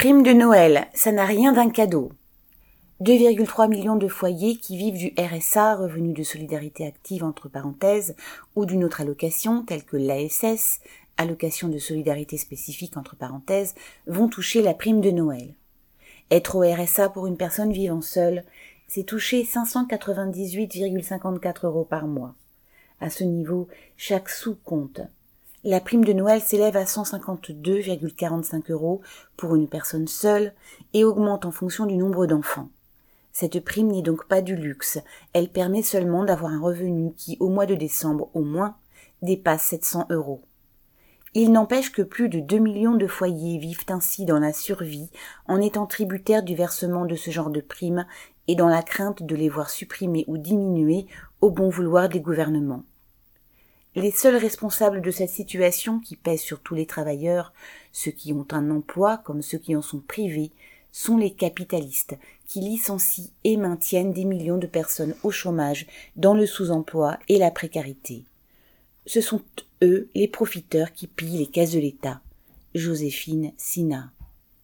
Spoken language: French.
Prime de Noël, ça n'a rien d'un cadeau. 2,3 millions de foyers qui vivent du RSA, revenu de solidarité active entre parenthèses, ou d'une autre allocation telle que l'ASS, allocation de solidarité spécifique entre parenthèses, vont toucher la prime de Noël. Être au RSA pour une personne vivant seule, c'est toucher 598,54 euros par mois. À ce niveau, chaque sou compte. La prime de Noël s'élève à 152,45 euros pour une personne seule et augmente en fonction du nombre d'enfants. Cette prime n'est donc pas du luxe, elle permet seulement d'avoir un revenu qui, au mois de décembre au moins, dépasse 700 euros. Il n'empêche que plus de 2 millions de foyers vivent ainsi dans la survie en étant tributaires du versement de ce genre de primes et dans la crainte de les voir supprimées ou diminuées au bon vouloir des gouvernements. Les seuls responsables de cette situation qui pèse sur tous les travailleurs, ceux qui ont un emploi comme ceux qui en sont privés, sont les capitalistes qui licencient et maintiennent des millions de personnes au chômage, dans le sous-emploi et la précarité. Ce sont eux les profiteurs qui pillent les caisses de l'État. Joséphine Sina.